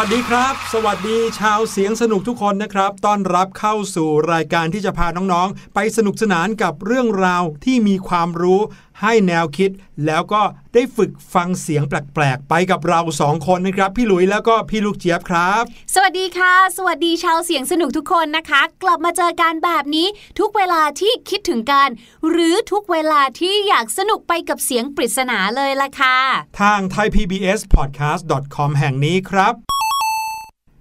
วัสดีครับ สวัสดีชาวเสียงสนุกทุกคนนะครับ ต้อนรับเข้าสู่รายการที่จะพาน้องๆ ไปสนุกสนานกับเรื่องราวที่มีความรู้ให้แนวคิด แล้วก็ได้ฝึกฟังเสียงแปลกๆ ไปกับเราสองคนนะครับ พี่หลุยแล้วก็พี่ลูกเจี๊ยบครับ สวัสดีค่ะ สวัสดีชาวเสียงสนุกทุกคนนะคะ กลับมาเจอกันแบบนี้ทุกเวลาที่คิดถึงกัน หรือทุกเวลาที่อยากสนุกไปกับเสียงปริศนาเลยล่ะค่ะทาง thaipbspodcast.com แห่งนี้ครับ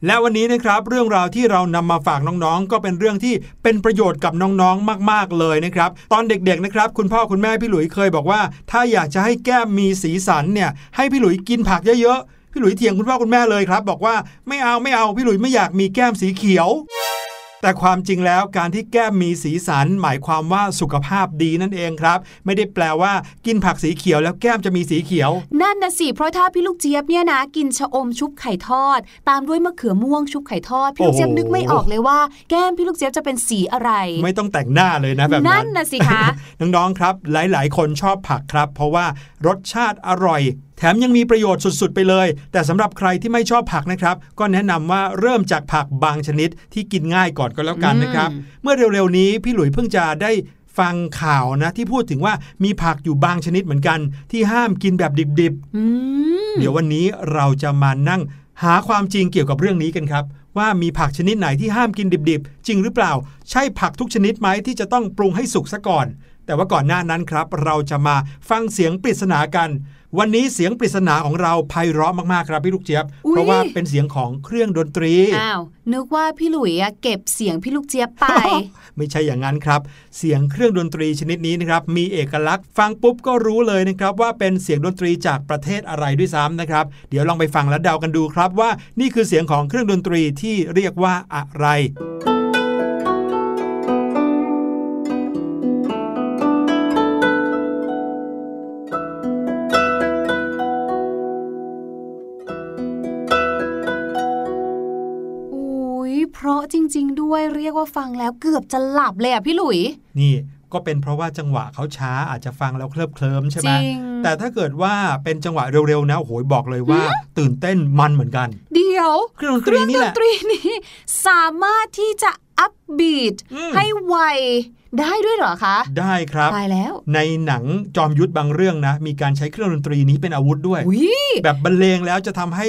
และวันนี้นะครับเรื่องราวที่เรานำมาฝากน้องๆ ก็เป็นเรื่องที่เป็นประโยชน์กับน้องๆ มากๆเลยนะครับ ตอนเด็กๆนะครับคุณพ่อคุณแม่พี่หลุยเคยบอกว่า ถ้าอยากจะให้แก้มมีสีสันเนี่ยให้พี่หลุยกินผักเยอะๆพี่หลุยเถียงคุณพ่อคุณแม่เลยครับ บอกว่าไม่เอาไม่เอาพี่หลุยไม่อยากมีแก้มสีเขียว แต่ความจริงแล้วการที่แก้มมีสีสัน หมายความว่าสุขภาพดีนั่นเองครับ ไม่ได้แปลว่า กินผักสีเขียวแล้วแก้มจะมีสีเขียว นั่นนะสิเพราะถ้าพี่ลูกเจี๊ยบเนี่ยนะกินชะอมชุบไข่ทอด ตามด้วยมะเขือม่วงชุบไข่ทอดพี่ลูกเจี๊ยบโอ้โหนึกไม่ออกเลยว่า แก้มพี่ลูกเจี๊ยบจะเป็นสีอะไร ไม่ต้องแต่งหน้าเลยนะแบบนั่นั้นนนะสิคะน้องๆครับ หลายๆ คนชอบผักครับ เพราะว่ารสชาติอร่อย แถมยังมีประโยชน์สุดๆ ไปเลย แต่สำหรับใครที่ไม่ชอบผักนะครับ ก็แนะนำว่าเริ่มจากผักบางชนิดที่กินง่ายก่อนก็แล้วกันนะครับอืมเมื่อเร็วๆนี้พี่หลุยเพิ่งจะได้ฟังข่าวนะที่พูดถึงว่ามีผักอยู่บางชนิดเหมือนกัน ที่ห้ามกินแบบดิบอืมๆเดี๋ยววันนี้เราจะมานั่งหาความจริงเกี่ยวกับเรื่องนี้กันครับ ว่ามีผักชนิดไหนที่ห้ามกินดิบๆ จริงหรือเปล่า ใช่ผักทุกชนิดไหมที่จะต้องปรุงให้สุกซะก่อน แต่ว่าก่อนหน้านั้นครับ เราจะมาฟังเสียงปริศนากัน วันนี้เสียงปริศนาของเราไพเราะมากๆครับพี่ลูกเจี๊ยบอุ๊ยเพราะว่าเป็นเสียงของเครื่องดนตรี อ้าว นึกว่าพี่หลุยอะเก็บเสียงพี่ลูกเจี๊ยบไป ไม่ใช่อย่างนั้นครับ เสียงเครื่องดนตรีชนิดนี้นะครับ มีเอกลักษณ์ ฟังปุ๊บก็รู้เลยนะครับว่าเป็นเสียงดนตรีจากประเทศอะไรด้วยซ้ำนะครับ เดี๋ยวลองไปฟังและเดากันดูครับว่านี่คือเสียงของเครื่องดนตรีที่เรียกว่าอะไร จริง ๆ ด้วยเรียกว่าฟังแล้วเกือบจะหลับเลยอะพี่หลุย นี่ก็เป็นเพราะว่าจังหวะเขาช้าอาจจะฟังแล้วเคลิบเคลิ้มใช่ไหมจริงแต่ถ้าเกิดว่าเป็นจังหวะเร็วๆนะโอ้โหบอกเลยว่า ตื่นเต้นมันเหมือนกัน เดี๋ยวเครื่องดนตรีนี่แหละเครื่องดนตรีนี้สามารถที่จะอัพบีทอืมให้ไวได้ด้วยเหรอคะ ได้ครับตายแล้ว ในหนังจอมยุทธบางเรื่องนะ มีการใช้เครื่องดนตรีนี้เป็นอาวุธด้วยอุ้ยแบบบรรเลงแล้วจะทำให้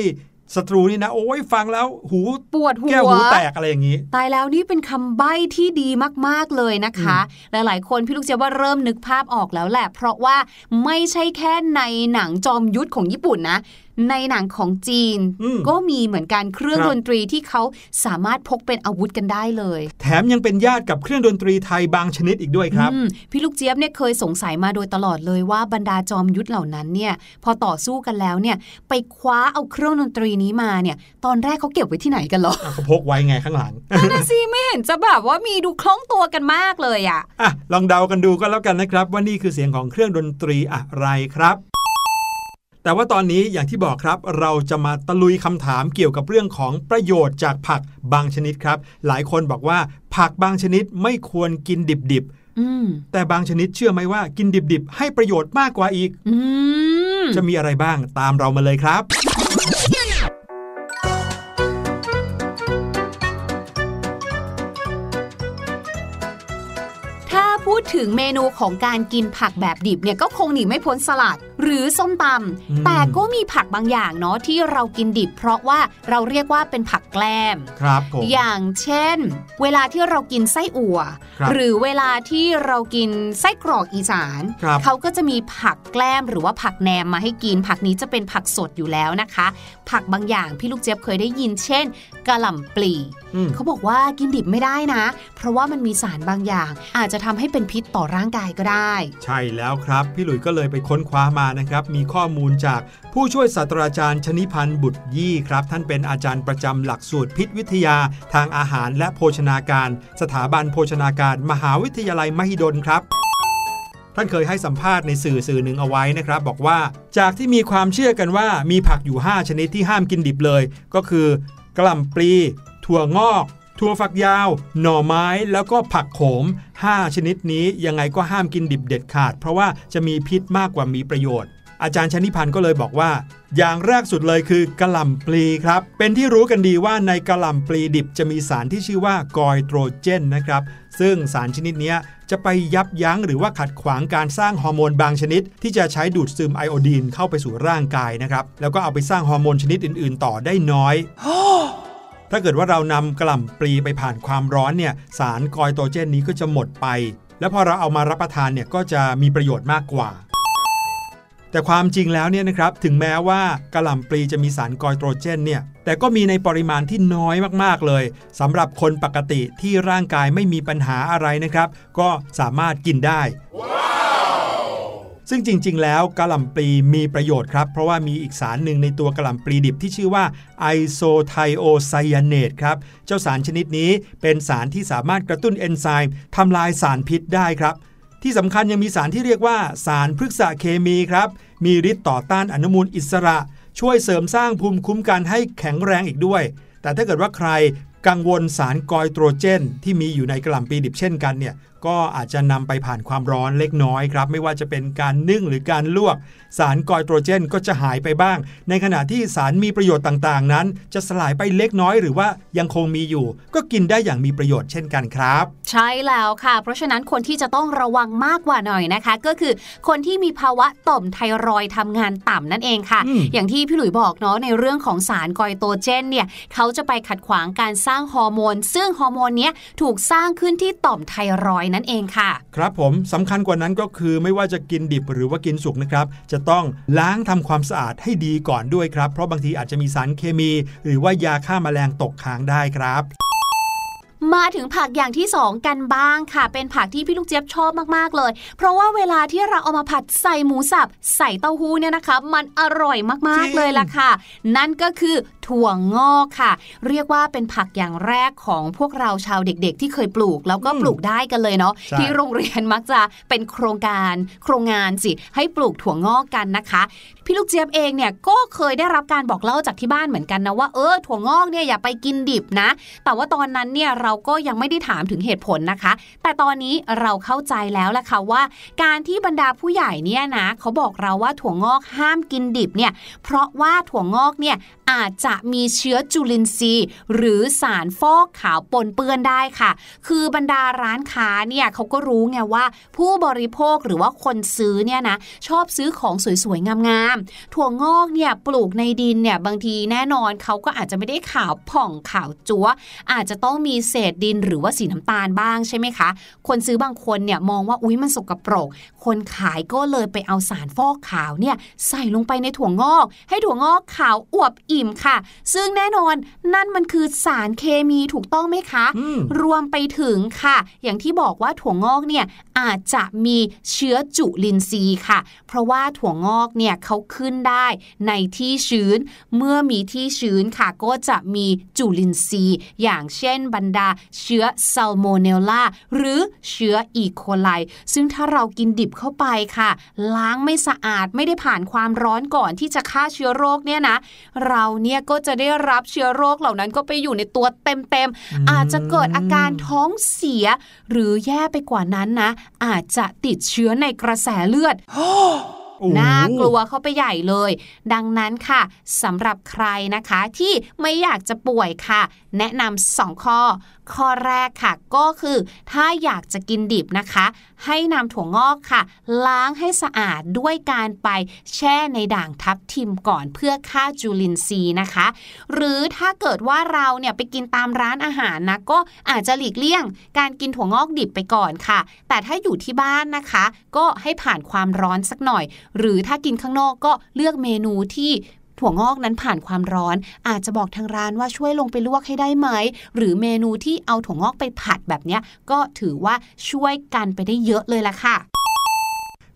ศัตรูนี่นะโอ้ยฟังแล้วหูปวดหัวแก้วหูแตกอะไรอย่างนี้ ตายแล้วนี่เป็นคำใบ้ที่ดีมากๆเลยนะคะ หลายๆ คนพี่ลูกเจี๊ยบว่าเริ่มนึกภาพออกแล้วแหละ เพราะว่าไม่ใช่แค่ในหนังจอมยุทธของญี่ปุ่นนะ ในหนังของจีนอืมก็มีเหมือนกันเครื่องครับดนตรีที่เขาสามารถพกเป็นอาวุธกันได้เลย แถมยังเป็นญาติกับเครื่องดนตรีไทยบางชนิดอีกด้วยครับอืมพี่ลูกเจี๊ยบเนี่ยเคยสงสัยมาโดยตลอดเลยว่าบรรดาจอมยุทธเหล่านั้นเนี่ยพอต่อสู้กันแล้วเนี่ยไปคว้าเอาเครื่องดนตรีนี้มาเนี่ย ตอนแรกเขาเก็บไว้ที่ไหนกันเหรออะเขาพกไว้ไงข้างหลังนั่นนะสิไม่เห็นจะแบบว่ามีดูคล้องตัวกันมากเลยอะอะลองเดากันดูก็แล้วกันนะครับ ว่านี่คือเสียงของเครื่องดนตรีอะไรครับ แต่ว่าตอนนี้อย่างที่บอกครับเราจะมาตะลุยคำถามเกี่ยวกับเรื่องของประโยชน์จากผักบางชนิดครับ หลายคนบอกว่าผักบางชนิดไม่ควรกินดิบอืมๆแต่บางชนิดเชื่อไหมว่ากินดิบๆ ให้ประโยชน์มากกว่าอีกอืมจะมีอะไรบ้างตามเรามาเลยครับถ้าพูดถึงเมนูของการกินผักแบบดิบเนี่ยก็คงหนีไม่พ้นสลัดหรือส้มตอืมำแต่ก็มีผักบางอย่างเนาะที่เรากินดิบ เพราะว่าเราเรียกว่าเป็นผักแกล้มครับผมอย่างเช่น เวลาที่เรากินไส้อั่วครับหรือเวลาที่เรากินไส้กรอกอีสานครับเขาก็จะมีผักแกล้มหรือว่าผักแหนมมาให้กิน ผักนี้จะเป็นผักสดอยู่แล้วนะคะ ผักบางอย่างพี่ลูกเจี๊ยบเคยได้ยิน เช่นกะหล่ำปลีอืมเขาบอกว่ากินดิบไม่ได้นะ เพราะว่ามันมีสารบางอย่าง อาจจะทำให้เป็นพิษต่อร่างกายก็ได้ ใช่แล้วครับ พี่หลุยส์ก็เลยไปค้นคว้ามานะครับมีข้อมูลจากผู้ช่วยศาสตราจารย์ชนิพันธ์บุตรยี่ครับ ท่านเป็นอาจารย์ประจำหลักสูตรพิษวิทยา ทางอาหารและโภชนาการ สถาบันโภชนาการ มหาวิทยาลัยมหิดลครับท่านเคยให้สัมภาษณ์ในสื่อสื่อหนึ่งเอาไว้นะครับ บอกว่าจากที่มีความเชื่อกันว่ามีผักอยู่ 5 ชนิดที่ห้ามกินดิบเลย ก็คือกล่ำปลีถั่วงอก ถั่วฝักยาว หน่อไม้แล้วก็ผักโขม 5 ชนิดนี้ยังไงก็ห้ามกินดิบเด็ดขาด เพราะว่าจะมีพิษมากกว่ามีประโยชน์ อาจารย์ชนิพันธ์ก็เลยบอกว่า อย่างแรกสุดเลยคือกระหล่ำปลีครับ เป็นที่รู้กันดีว่าในกระหล่ำปลีดิบจะมีสารที่ชื่อว่ากอยโตรเจนนะครับ ซึ่งสารชนิดนี้จะไปยับยั้งหรือว่าขัดขวางการสร้างฮอร์โมนบางชนิด ที่จะใช้ดูดซึมไอโอดีนเข้าไปสู่ร่างกายนะครับแล้วก็เอาไปสร้างฮอร์โมนชนิดอื่น ๆ ต่อได้น้อย ถ้าเกิดว่าเรานำกระหล่ำปลีไปผ่านความร้อนเนี่ยสารกอยโตรเจนนี้ก็จะหมดไป แล้วพอเราเอามารับประทานเนี่ยก็จะมีประโยชน์มากกว่า แต่ความจริงแล้วเนี่ยนะครับถึงแม้ว่ากระหล่ำปลีจะมีสารกอยโตรเจนเนี่ยแต่ก็มีในปริมาณที่น้อยมากๆเลยสำหรับคนปกติที่ร่างกายไม่มีปัญหาอะไรนะครับ ก็สามารถกินได้ ซึ่งจริง ๆ แล้วกระหล่ำปลีมีประโยชน์ครับ เพราะว่ามีอีกสารหนึ่งในตัวกระหล่ำปลีดิบที่ชื่อว่าไอโซไทโอไซยาเนตครับ เจ้าสารชนิดนี้เป็นสารที่สามารถกระตุ้นเอนไซม์ทำลายสารพิษได้ครับ ที่สำคัญยังมีสารที่เรียกว่าสารพฤกษเคมีครับ มีฤทธิ์ต่อต้านอนุมูลอิสระ ช่วยเสริมสร้างภูมิคุ้มกันให้แข็งแรงอีกด้วย แต่ถ้าเกิดว่าใครกังวลสารกอยโตรเจน ที่มีอยู่ในกระหล่ำปลีดิบเช่นกันเนี่ยก็อาจจะนำไปผ่านความร้อนเล็กน้อยครับ ไม่ว่าจะเป็นการนึ่งหรือการลวก สารกอยโตรเจนก็จะหายไปบ้าง ในขณะที่สารมีประโยชน์ต่างๆ นั้น จะสลายไปเล็กน้อยหรือว่ายังคงมีอยู่ ก็กินได้อย่างมีประโยชน์เช่นกันครับ ใช่แล้วค่ะ เพราะฉะนั้นคนที่จะต้องระวังมากกว่าหน่อยนะคะ ก็คือคนที่มีภาวะต่อมไทรอยด์ทำงานต่ำนั่นเองค่ะอืมอย่างที่พี่หลุยบอกเนาะในเรื่องของสารกอยโตรเจนเนี่ยเขาจะไปขัดขวางการสร้างฮอร์โมน ซึ่งฮอร์โมนเนี้ยถูกสร้างขึ้นที่ต่อมไทรอยด์นั่นเองค่ะ ครับผมสำคัญกว่านั้นก็คือไม่ว่าจะกินดิบหรือว่ากินสุกนะครับ จะต้องล้างทำความสะอาดให้ดีก่อนด้วยครับ เพราะบางทีอาจจะมีสารเคมี หรือว่ายาฆ่าแมลงตกค้างได้ครับมาถึงผักอย่างที่ 2 กันบ้างค่ะ เป็นผักที่พี่ลูกเจี๊ยบชอบมากๆเลย เพราะว่าเวลาที่เราเอามาผัดใส่หมูสับ ใส่เต้าหู้เนี่ยนะคะ มันอร่อยมากจริๆงเลยล่ะค่ะ นั่นก็คือ ถั่วงอกค่ะ เรียกว่าเป็นผักอย่างแรกของพวกเราชาวเด็ก ๆ ที่เคยปลูกแล้วก็ปลูกได้กันเลยเนาะใช่ที่โรงเรียนมักจะเป็นโครงการ โครงงานสิให้ปลูกถั่วงอกกันนะคะ พี่ลูกเจี๊ยบเองเนี่ยก็เคยได้รับการบอกเล่าจากที่บ้านเหมือนกันนะว่าเออถั่วงอกเนี่ยอย่าไปกินดิบนะ แต่ว่าตอนนั้นเนี่ยเราก็ยังไม่ได้ถามถึงเหตุผลนะคะ แต่ตอนนี้เราเข้าใจแล้วแหละค่ะว่า การที่บรรดาผู้ใหญ่เนี่ยนะเขาบอกเราว่าถั่วงอกห้ามกินดิบเนี่ยเพราะว่าถั่วงอกเนี่ย อาจจะมีเชื้อจุลินทรีย์ หรือสารฟอกขาวปนเปื้อนได้ค่ะ คือบรรดาร้านค้าเนี่ยเขาก็รู้ไงว่า ผู้บริโภคหรือว่าคนซื้อเนี่ยนะชอบซื้อของสวยๆงามๆถั่วงอกเนี่ยปลูกในดินเนี่ยบางทีแน่นอนเขาก็อาจจะไม่ได้ขาวผ่องขาวจั๊วอาจจะต้องมีเศษดินหรือว่าสีน้ำตาลบ้างใช่ไหมคะ คนซื้อบางคนเนี่ยมองว่าอุ้ยมันสกปรก คนขายก็เลยไปเอาสารฟอกขาวเนี่ยใส่ลงไปในถั่วงอก ให้ถั่วงอกขาวอวบอิ่มค่ะ ซึ่งแน่นอนนั่นมันคือสารเคมีถูกต้องไหมคะอืมรวมไปถึงค่ะ อย่างที่บอกว่าถั่วงอกเนี่ยอาจจะมีเชื้อจุลินทรีย์ค่ะ เพราะว่าถั่วงอกเนี่ยเขาขึ้นได้ในที่ชื้น เมื่อมีที่ชื้นค่ะ ก็จะมีจุลินทรีย์ อย่างเช่นบรรดาเชื้อซัลโมเนลลาหรือเชื้ออีโคไล ซึ่งถ้าเรากินดิบเข้าไปค่ะ ล้างไม่สะอาดไม่ได้ผ่านความร้อนก่อนที่จะฆ่าเชื้อโรคเนี่ยนะ เราเนี่ยก็จะได้รับเชื้อโรคเหล่านั้นก็ไปอยู่ในตัวเต็มๆ อาจจะเกิดอาการท้องเสีย หรือแย่ไปกว่านั้นนะ อาจจะติดเชื้อในกระแสเลือดโอ้โหน่ากลัวเข้าไปใหญ่เลย ดังนั้นค่ะสำหรับใครนะคะที่ไม่อยากจะป่วยค่ะ แนะนำสองข้อ ข้อแรกค่ะ ก็คือถ้าอยากจะกินดิบนะคะ ให้นำถั่วงอกค่ะ ล้างให้สะอาดด้วยการไปแช่ในด่างทับทิมก่อนเพื่อฆ่าจุลินทรีย์นะคะ หรือถ้าเกิดว่าเราเนี่ยไปกินตามร้านอาหารนะก็อาจจะหลีกเลี่ยง การกินถั่วงอกดิบไปก่อนค่ะ แต่ถ้าอยู่ที่บ้านนะคะ ก็ให้ผ่านความร้อนสักหน่อย หรือถ้ากินข้างนอกก็เลือกเมนูที่ ถั่วงอกนั้นผ่านความร้อน อาจจะบอกทางร้านว่าช่วยลงไปลวกให้ได้ไหม หรือเมนูที่เอาถั่วงอกไปผัดแบบนี้ก็ถือว่าช่วยกันไปได้เยอะเลยล่ะค่ะ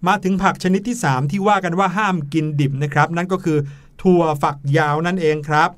มาถึงผักชนิดที่ 3 ที่ว่ากันว่าห้ามกินดิบนะครับ นั่นก็คือ ถั่วฝักยาวนั่นเองครับ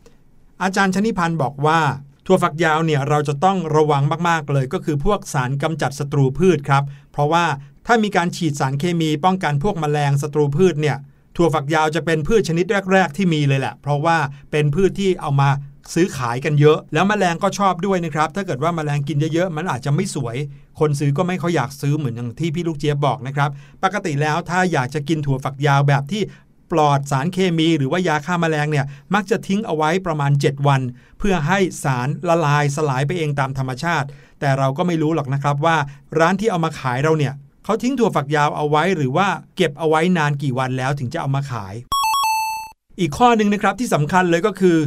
อาจารย์ชนิพันธ์บอกว่าถั่วฝักยาวเนี่ยเราจะต้องระวังมาก ๆ เลยก็คือพวกสารกำจัดศัตรูพืชครับ เพราะว่าถ้ามีการฉีดสารเคมีป้องกันพวกแมลงศัตรูพืชเนี่ย ถั่วฝักยาวจะเป็นพืชชนิดแรก ๆ ที่มีเลยแหละ เพราะว่าเป็นพืชที่เอามาซื้อขายกันเยอะ แล้วแมลงก็ชอบด้วยนะครับ ถ้าเกิดว่าแมลงกินเยอะๆ มันอาจจะไม่สวย คนซื้อก็ไม่ค่อยอยากซื้อเหมือนอย่างที่พี่ลูกเจี๊ยบบอกนะครับ ปกติแล้วถ้าอยากจะกินถั่วฝักยาวแบบที่ปลอดสารเคมีหรือว่ายาฆ่าแมลงเนี่ยมักจะทิ้งเอาไว้ประมาณ 7 วัน เพื่อให้สารละลายสลายไปเองตามธรรมชาติ แต่เราก็ไม่รู้หรอกนะครับว่า ร้านที่เอามาขายเราเนี่ย เขาทิ้งถั่วฝักยาวเอาไว้หรือว่าเก็บเอาไว้นานกี่วันแล้วถึงจะเอามาขาย อีกข้อหนึ่งนะครับที่สำคัญเลยก็คือ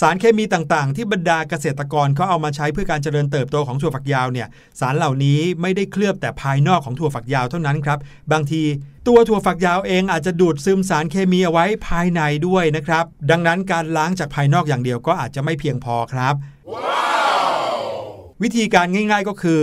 สารเคมีต่างๆ ที่บรรดาเกษตรกรเขาเอามาใช้เพื่อการเจริญเติบโตของถั่วฝักยาวเนี่ยสารเหล่านี้ไม่ได้เคลือบแต่ภายนอกของถั่วฝักยาวเท่านั้นครับบางทีตัวถั่วฝักยาวเองอาจจะดูดซึมสารเคมีเอาไว้ภายในด้วยนะครับ ดังนั้นการล้างจากภายนอกอย่างเดียวก็อาจจะไม่เพียงพอครับวิธีการง่าย ๆก็คือ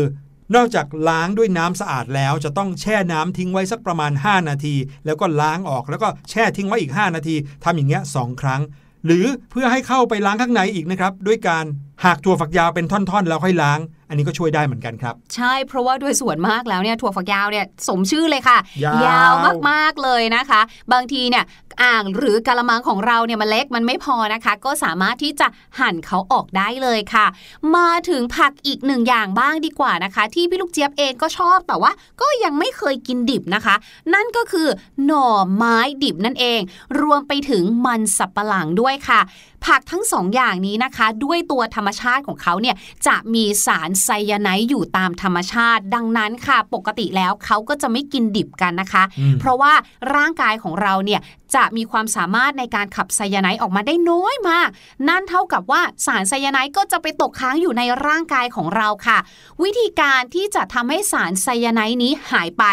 นอกจากล้างด้วยน้ำสะอาดแล้วจะต้องแช่น้ำทิ้งไว้สักประมาณ 5 นาที แล้วก็ล้างออกแล้วก็แช่ทิ้งไว้อีก 5 นาทีทำอย่างเงี้ยสองครั้ง หรือเพื่อให้เข้าไปล้างข้างในอีกนะครับด้วยการหักถั่วฝักยาวเป็นท่อนๆ แล้วค่อยล้าง อันนี้ก็ช่วยได้เหมือนกันครับ ใช่เพราะว่าโดยส่วนมากแล้วเนี่ยถั่วฝักยาวเนี่ยสมชื่อเลยค่ะยาวมากๆเลยนะคะ บางทีเนี่ยอ่างหรือกะละมังของเราเนี่ยมันเล็กมันไม่พอนะคะ ก็สามารถที่จะหั่นเขาออกได้เลยค่ะ มาถึงผักอีกหนึ่งอย่างบ้างดีกว่านะคะ ที่พี่ลูกเจี๊ยบเองก็ชอบแต่ว่า ก็ยังไม่เคยกินดิบนะคะ นั่นก็คือหน่อไม้ดิบนั่นเอง รวมไปถึงมันสับปะหลังด้วยค่ะ ผักทั้งสองอย่างนี้นะคะ ด้วยตัวธรรมชาติของเขาเนี่ยจะมีสารไซยาไนด์อยู่ตามธรรมชาติ ดังนั้นค่ะ ปกติแล้วเขาก็จะไม่กินดิบกันนะคะอืมเพราะว่าร่างกายของเราเนี่ยจะมีความสามารถในการขับไซยาไนด์ออกมาได้น้อยมาก นั่นเท่ากับว่าสารไซยาไนด์ก็จะไปตกค้างอยู่ในร่างกายของเราค่ะ วิธีการที่จะทำให้สารไซยาไนด์นี้หายไป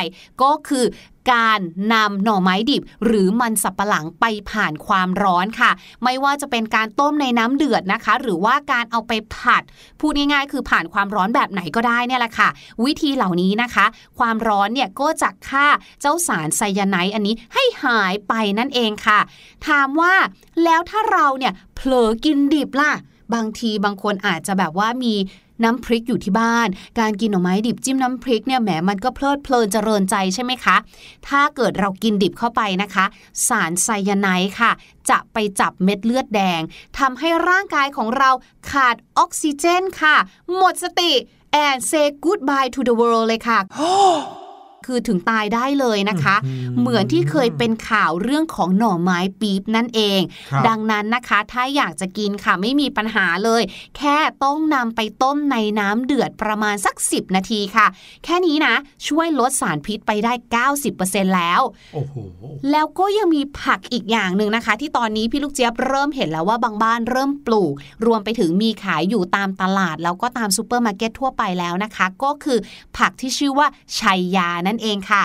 ก็คือ การนำหน่อไม้ดิบ หรือมันสับปะหลังไปผ่านความร้อนค่ะ ไม่ว่าจะเป็นการต้มในน้ำเดือดนะคะ หรือว่าการเอาไปผัด พูดง่ายๆ คือผ่านความร้อนแบบไหนก็ได้เนี่ยแหละค่ะ วิธีเหล่านี้นะคะ ความร้อนเนี่ยก็จะฆ่าเจ้าสารไซยาไนด์อันนี้ให้หายไปนั่นเองค่ะ ถามว่าแล้วถ้าเราเนี่ยเผลอกินดิบล่ะ บางทีบางคนอาจจะแบบว่ามี น้ำพริกอยู่ที่บ้าน การกินหน่อไม้ดิบจิ้มน้ำพริกเนี่ยแหมมันก็เพลิดเพลินเจริญใจใช่ไหมคะ ถ้าเกิดเรากินดิบเข้าไปนะคะ สารไซยาไนด์ค่ะ จะไปจับเม็ดเลือดแดงทำให้ร่างกายของเราขาดออกซิเจนค่ะ หมดสติ and say goodbye to the world เลยค่ะ คือถึงตายได้เลยนะคะอืมเหมือนที่เคยเป็นข่าวเรื่องของหน่อไม้ปี๊บนั่นเองครับดังนั้นนะคะ ถ้าอยากจะกินค่ะไม่มีปัญหาเลย แค่ต้องนำไปต้มในน้ำเดือดประมาณสัก 10 นาทีค่ะ แค่นี้นะ ช่วยลดสารพิษไปได้ 90%แล้วโอ้โหแล้วก็ยังมีผักอีกอย่างหนึ่งนะคะ ที่ตอนนี้พี่ลูกเจี๊ยบเริ่มเห็นแล้วว่าบางบ้านเริ่มปลูก รวมไปถึงมีขายอยู่ตามตลาด แล้วก็ตามซูเปอร์มาร์เก็ตทั่วไปแล้วนะคะ ก็คือผักที่ชื่อว่าชายานั่นเองค่ะ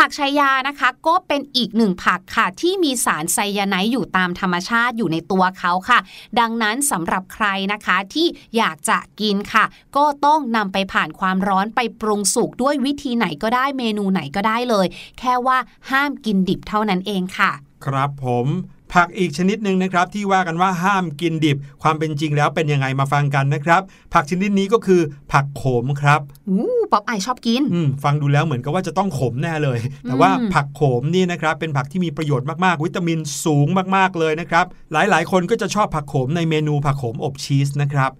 ผักชายานะคะก็เป็นอีกหนึ่งผักค่ะที่มีสารไซยาไนด์อยู่ตามธรรมชาติอยู่ในตัวเขาค่ะ ดังนั้นสำหรับใครนะคะที่อยากจะกินค่ะ ก็ต้องนำไปผ่านความร้อนไปปรุงสุกด้วยวิธีไหนก็ได้เมนูไหนก็ได้เลย แค่ว่าห้ามกินดิบเท่านั้นเองค่ะ ครับผม ผักอีกชนิดหนึ่งนะครับที่ว่ากันว่าห้ามกินดิบ ความเป็นจริงแล้วเป็นยังไงมาฟังกันนะครับ ผักชนิดนี้ก็คือผักโขมครับอู้ป๊อปไอชอบกินอืมฟังดูแล้วเหมือนกับว่าจะต้องขมแน่เลย แต่ว่าอืมผักโขมนี่นะครับเป็นผักที่มีประโยชน์มากๆ วิตามินสูงมากๆเลยนะครับ หลายๆ คนก็จะชอบผักโขมในเมนูผักโขมอบชีสนะครับ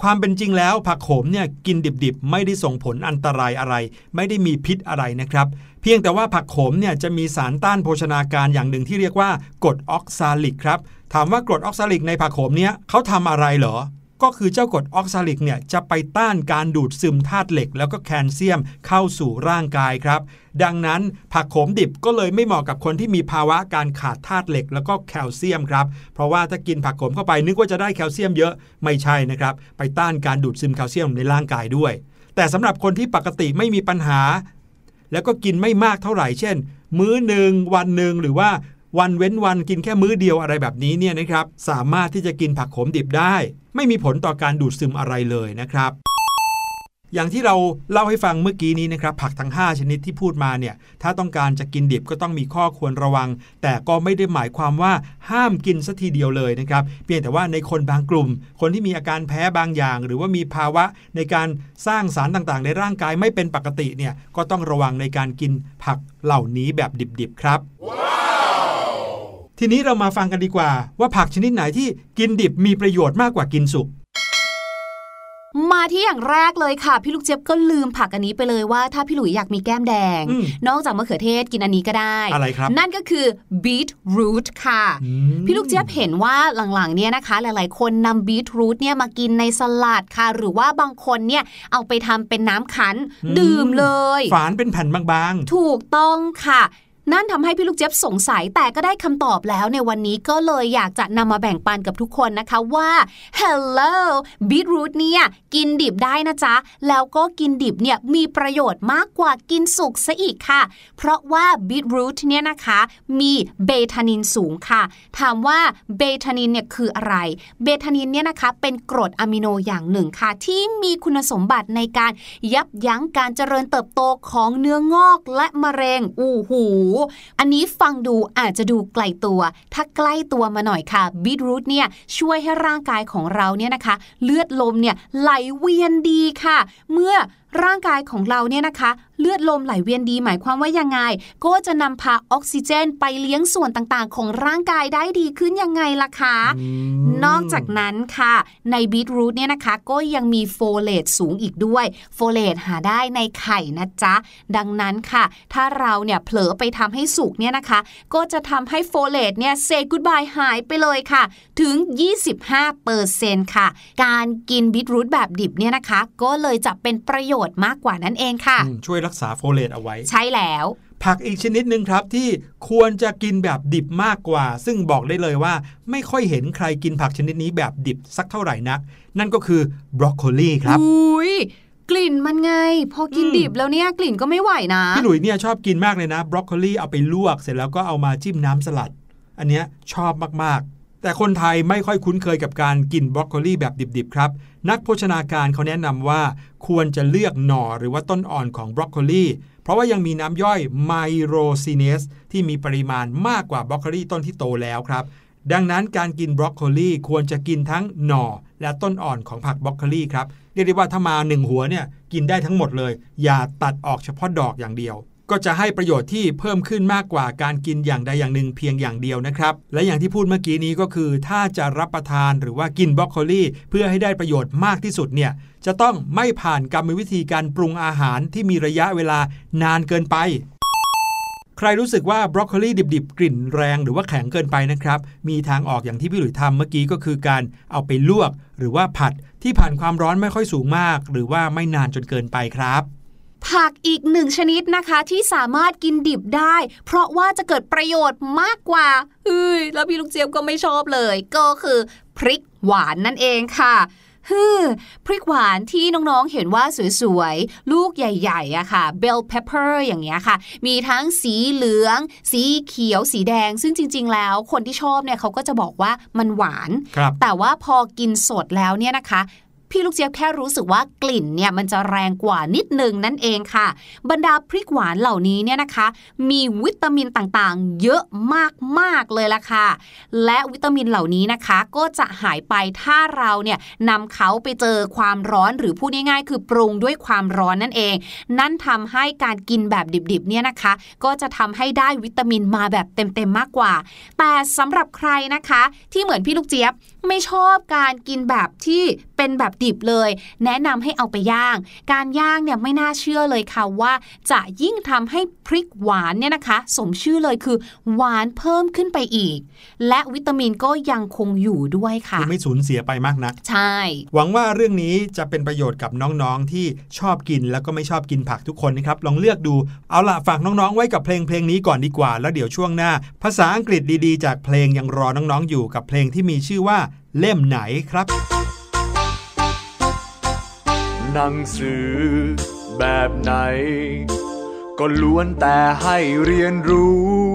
ความเป็นจริงแล้วผักโขมเนี่ยกินดิบๆ ไม่ได้ส่งผลอันตรายอะไร ไม่ได้มีพิษอะไรนะครับ เพียงแต่ว่าผักโขมเนี่ยจะมีสารต้านโภชนาการอย่างหนึ่งที่เรียกว่ากรดออกซาลิกครับถามว่ากรดออกซาลิกในผักโขมเนี่ยเขาทำอะไรเหรอ ก็คือเจ้ากรดออกซาลิกเนี่ยจะไปต้านการดูดซึมธาตุเหล็ก แล้วก็แคลเซียมเข้าสู่ร่างกายครับ ดังนั้นผักโขมดิบก็เลยไม่เหมาะกับคนที่มีภาวะการขาดธาตุเหล็ก แล้วก็แคลเซียมครับ เพราะว่าถ้ากินผักโขมเข้าไปนึกว่าจะได้แคลเซียมเยอะไม่ใช่นะครับ ไปต้านการดูดซึมแคลเซียมในร่างกายด้วย แต่สำหรับคนที่ปกติไม่มีปัญหา แล้วก็กินไม่มากเท่าไหร่ เช่น มื้อหนึ่งวันหนึ่งหรือว่า วันเว้นวันกินแค่มื้อเดียวอะไรแบบนี้เนี่ยนะครับสามารถที่จะกินผักโขมดิบได้ ไม่มีผลต่อการดูดซึมอะไรเลยนะครับอย่างที่เราเล่าให้ฟังเมื่อกี้นี้นะครับ ผักทั้ง 5 ชนิดที่พูดมาเนี่ย ถ้าต้องการจะกินดิบก็ต้องมีข้อควรระวัง แต่ก็ไม่ได้หมายความว่าห้ามกินสัทีเดียวเลยนะครับ เพียงแต่ว่าในคนบางกลุ่ม คนที่มีอาการแพ้บางอย่าง หรือว่ามีภาวะในการสร้างสารต่างๆ ในร่างกายไม่เป็นปกติเนี่ยก็ต้องระวังในการกินผักเหล่านี้แบบดิบๆครับ ทีนี้เรามาฟังกันดีกว่า ว่าผักชนิดไหนที่กินดิบมีประโยชน์มากกว่ากินสุกมาที่อย่างแรกเลยค่ะ พี่ลูกเจี๊ยบก็ลืมผักอันนี้ไปเลยว่าถ้าพี่หลุยอยากมีแก้มแดงอืมนอกจากมะเขือเทศกินอันนี้ก็ได้อะไรครับนั่นก็คือ beet root ค่ะอืมพี่ลูกเจี๊ยบเห็นว่าหลังๆเนี่ยนะคะ หลายๆ คนนำบีทรูทเนี่ยมากินในสลัดค่ะ หรือว่าบางคนเนี่ยเอาไปทำเป็นน้ำคั้นดื่มเลย ฝานเป็นแผ่นบางถูกต้องค่ะ นั่นทำให้พี่ลูกเจี๊ยบสงสัยแต่ก็ได้คำตอบแล้วในวันนี้ก็เลยอยากจะนำมาแบ่งปันกับทุกคนนะคะว่า hello beetroot เนี่ยกินดิบได้นะจ๊ะ แล้วก็กินดิบเนี่ยมีประโยชน์มากกว่ากินสุกซะอีกค่ะ เพราะว่า beetroot เนี่ยนะคะมีเบทานินสูงค่ะ ถามว่าเบทานินเนี่ยคืออะไร เบทานินเนี่ยนะคะเป็นกรดอะมิโนอย่างหนึ่งค่ะ ที่มีคุณสมบัติในการยับยั้งการเจริญเติบโตของเนื้องอกและมะเร็งอู้หูอันนี้ฟังดูอาจจะดูไกลตัว ถ้าใกล้ตัวมาหน่อยค่ะบีทรูทเนี่ยช่วยให้ร่างกายของเราเนี่ยนะคะ เลือดลมเนี่ยไหลเวียนดีค่ะ เมื่อร่างกายของเราเนี่ยนะคะ เลือดลมไหลเวียนดีหมายความว่ายังไง ก็จะนำพาออกซิเจนไปเลี้ยงส่วนต่างๆ ของร่างกายได้ดีขึ้นยังไงล่ะคะๆอืมนอกจากนั้นค่ะ ในบีทรูทเนี่ยนะคะ ก็ยังมีโฟเลตสูงอีกด้วย โฟเลตหาได้ในไข่นะจ๊ะ ดังนั้นค่ะ ถ้าเราเนี่ยเผลอไปทำให้สุกเนี่ยนะคะ ก็จะทำให้โฟเลตเนี่ย say goodbye หายไปเลยค่ะ ถึง 25เปอร์เซ็นต์ค่ะ การกินบีทรูทแบบดิบเนี่ยนะคะ ก็เลยจะเป็นประโยชน์มากกว่านั้นเองค่ะอืมช่วยรักษาโฟเลตเอาไว้ ใช่แล้ว ผักอีกชนิดหนึ่งครับที่ควรจะกินแบบดิบมากกว่า ซึ่งบอกได้เลยว่า ไม่ค่อยเห็นใครกินผักชนิดนี้แบบดิบสักเท่าไหร่นัก นั่นก็คือบรอกโคลีครับอุ้ยกลิ่นมันไง พอกินอืมดิบแล้วเนี่ยกลิ่นก็ไม่ไหวนะพี่หลุยเนี่ยชอบกินมากเลยนะบรอกโคลีเอาไปลวกเสร็จแล้วก็เอามาจิ้มน้ำสลัด อันเนี้ยชอบมากๆ แต่คนไทยไม่ค่อยคุ้นเคยกับการกินบรอกโคลีแบบดิบๆ ครับ นักโภชนาการเขาแนะนำว่าควรจะเลือกหน่อหรือว่าต้นอ่อนของบรอกโคลีเพราะว่ายังมีน้ำย่อยไมโรซีเนสที่มีปริมาณมากกว่าบรอกโคลีต้นที่โตแล้วครับ ดังนั้นการกินบรอกโคลีควรจะกินทั้งหน่อและต้นอ่อนของผักบรอกโคลีครับเรียกได้ว่าถ้ามาหนึ่งหัวเนี่ยกินได้ทั้งหมดเลย อย่าตัดออกเฉพาะดอกอย่างเดียว ก็จะให้ประโยชน์ที่เพิ่มขึ้นมากกว่าการกินอย่างใดอย่างหนึ่งเพียงอย่างเดียวนะครับ และอย่างที่พูดเมื่อกี้นี้ก็คือ ถ้าจะรับประทานหรือว่ากินบรอกโคลีเพื่อให้ได้ประโยชน์มากที่สุดเนี่ยจะต้องไม่ผ่านกรรมวิธีการปรุงอาหารที่มีระยะเวลานานเกินไป ใครรู้สึกว่าบรอกโคลีดิบๆ กลิ่นแรงหรือว่าแข็งเกินไปนะครับ มีทางออกอย่างที่พี่หลุยทำเมื่อกี้ก็คือการเอาไปลวก หรือว่าผัดที่ผ่านความร้อนไม่ค่อยสูงมาก หรือว่าไม่นานจนเกินไปครับ ผักอีกหนึ่งชนิดนะคะที่สามารถกินดิบได้ เพราะว่าจะเกิดประโยชน์มากกว่าเฮ้ยแล้วพี่ลูกเจี๊ยบก็ไม่ชอบเลย ก็คือพริกหวานนั่นเองค่ะฮึมพริกหวานที่น้องๆ เห็นว่าสวยๆ ลูกใหญ่ๆอะค่ะ bell pepper อย่างเงี้ยค่ะ มีทั้งสีเหลือง สีเขียว สีแดง ซึ่งจริง ๆ แล้ว คนที่ชอบเนี่ยเขาก็จะบอกว่ามันหวานครับแต่ว่าพอกินสดแล้วเนี่ยนะคะ พี่ลูกเจี๊ยบแค่รู้สึกว่ากลิ่นเนี่ยมันจะแรงกว่านิดนึงนั่นเองค่ะ บรรดาพริกหวานเหล่านี้เนี่ยนะคะ มีวิตามินต่างๆ เยอะมากๆเลยล่ะค่ะ และวิตามินเหล่านี้นะคะ ก็จะหายไปถ้าเราเนี่ยนำเขาไปเจอความร้อนหรือพูดง่ายๆ คือปรุงด้วยความร้อนนั่นเอง นั่นทำให้การกินแบบดิบๆเนี่ยนะคะ ก็จะทำให้ได้วิตามินมาแบบเต็มๆมากกว่า แต่สำหรับใครนะคะ ที่เหมือนพี่ลูกเจี๊ยบไม่ชอบการกินแบบที่ เป็นแบบดิบเลย แนะนำให้เอาไปย่าง การย่างเนี่ยไม่น่าเชื่อเลยค่ะว่า จะยิ่งทำให้พริกหวานเนี่ยนะคะ สมชื่อเลยคือ หวานเพิ่มขึ้นไปอีก และวิตามินก็ยังคงอยู่ด้วยค่ะคือไม่สูญเสียไปมากนัก ใช่ หวังว่าเรื่องนี้จะเป็นประโยชน์กับน้องๆที่ชอบกินแล้วก็ไม่ชอบกินผักทุกคนนะครับลองเลือกดูเอาล่ะฝากน้องๆ ไว้กับเพลงเพลงนี้ก่อนดีกว่า แล้วเดี๋ยวช่วงหน้า ภาษาอังกฤษดีๆ จากเพลงยังรอน้องๆอยู่กับเพลงที่มีชื่อว่าเล่มไหนครับ หนังสือแบบไหน ก็ล้วนแต่ให้เรียนรู้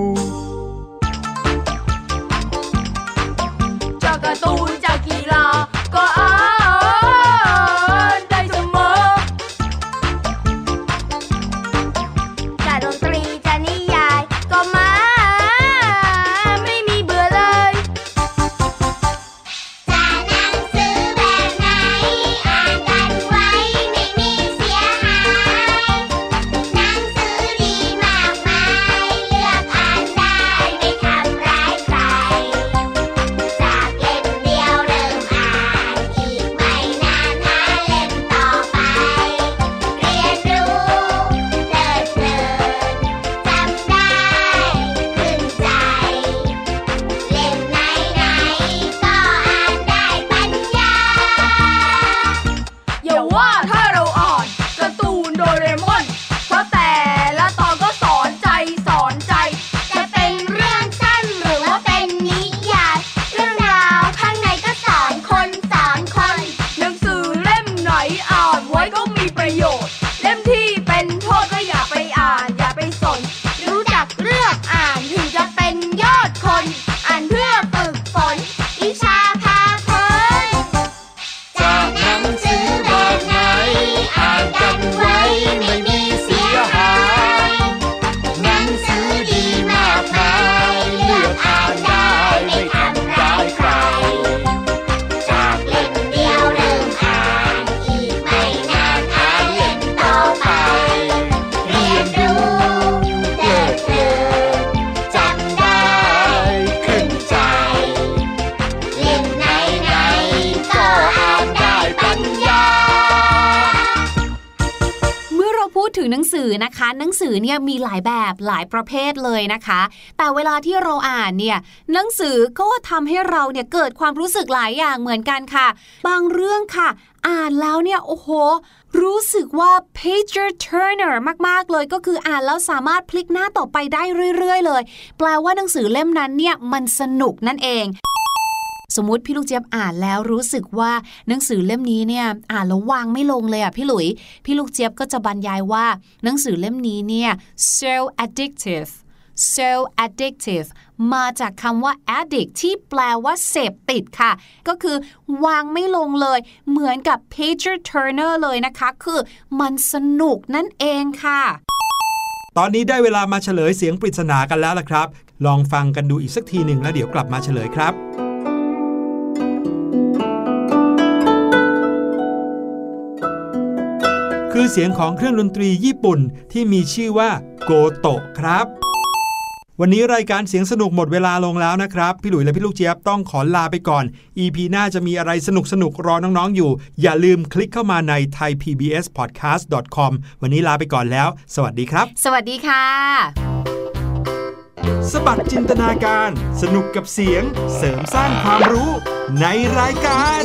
อนะคะ หนังสือเนี่ยมีหลายแบบหลายประเภทเลยนะคะ แต่เวลาที่เราอ่านเนี่ยหนังสือก็ทำให้เราเนี่ยเกิดความรู้สึกหลายอย่างเหมือนกันค่ะ บางเรื่องค่ะ อ่านแล้วเนี่ยโอ้โหรู้สึกว่า pager turner มาก ๆ เลยก็คืออ่านแล้วสามารถพลิกหน้าต่อไปได้เรื่อย ๆ เลย แปลว่าหนังสือเล่มนั้นเนี่ยมันสนุกนั่นเอง สมมติพี่ลูกเจี๊ยบอ่านแล้วรู้สึกว่าหนังสือเล่มนี้เนี่ยอ่านแล้ววางไม่ลงเลยอะพี่หลุย พี่ลูกเจี๊ยบก็จะบรรยายว่าหนังสือเล่มนี้เนี่ย so addictive so addictive มาจากคำว่า addict ที่แปลว่าเสพติดค่ะ ก็คือวางไม่ลงเลย เหมือนกับ pager turner เลยนะคะ คือมันสนุกนั่นเองค่ะ ตอนนี้ได้เวลามาเฉลยเสียงปริศนากันแล้วล่ะครับ ลองฟังกันดูอีกสักทีหนึ่งแล้วเดี๋ยวกลับมาเฉลยครับ คือเสียงของเครื่องดนตรีญี่ปุ่นที่มีชื่อว่าโกโตะครับ วันนี้รายการเสียงสนุกหมดเวลาลงแล้วนะครับ พี่หลุยและพี่ลูกเจี๊ยบต้องขอลาไปก่อน EP หน้าจะมีอะไรสนุกสนุกๆรอน้องๆอยู่ อย่าลืมคลิกเข้ามาใน thaipbspodcast.com วันนี้ลาไปก่อนแล้ว สวัสดีครับ สวัสดีค่ะ สบัดจินตนาการ สนุกกับเสียง เสริมสร้างความรู้ในรายการ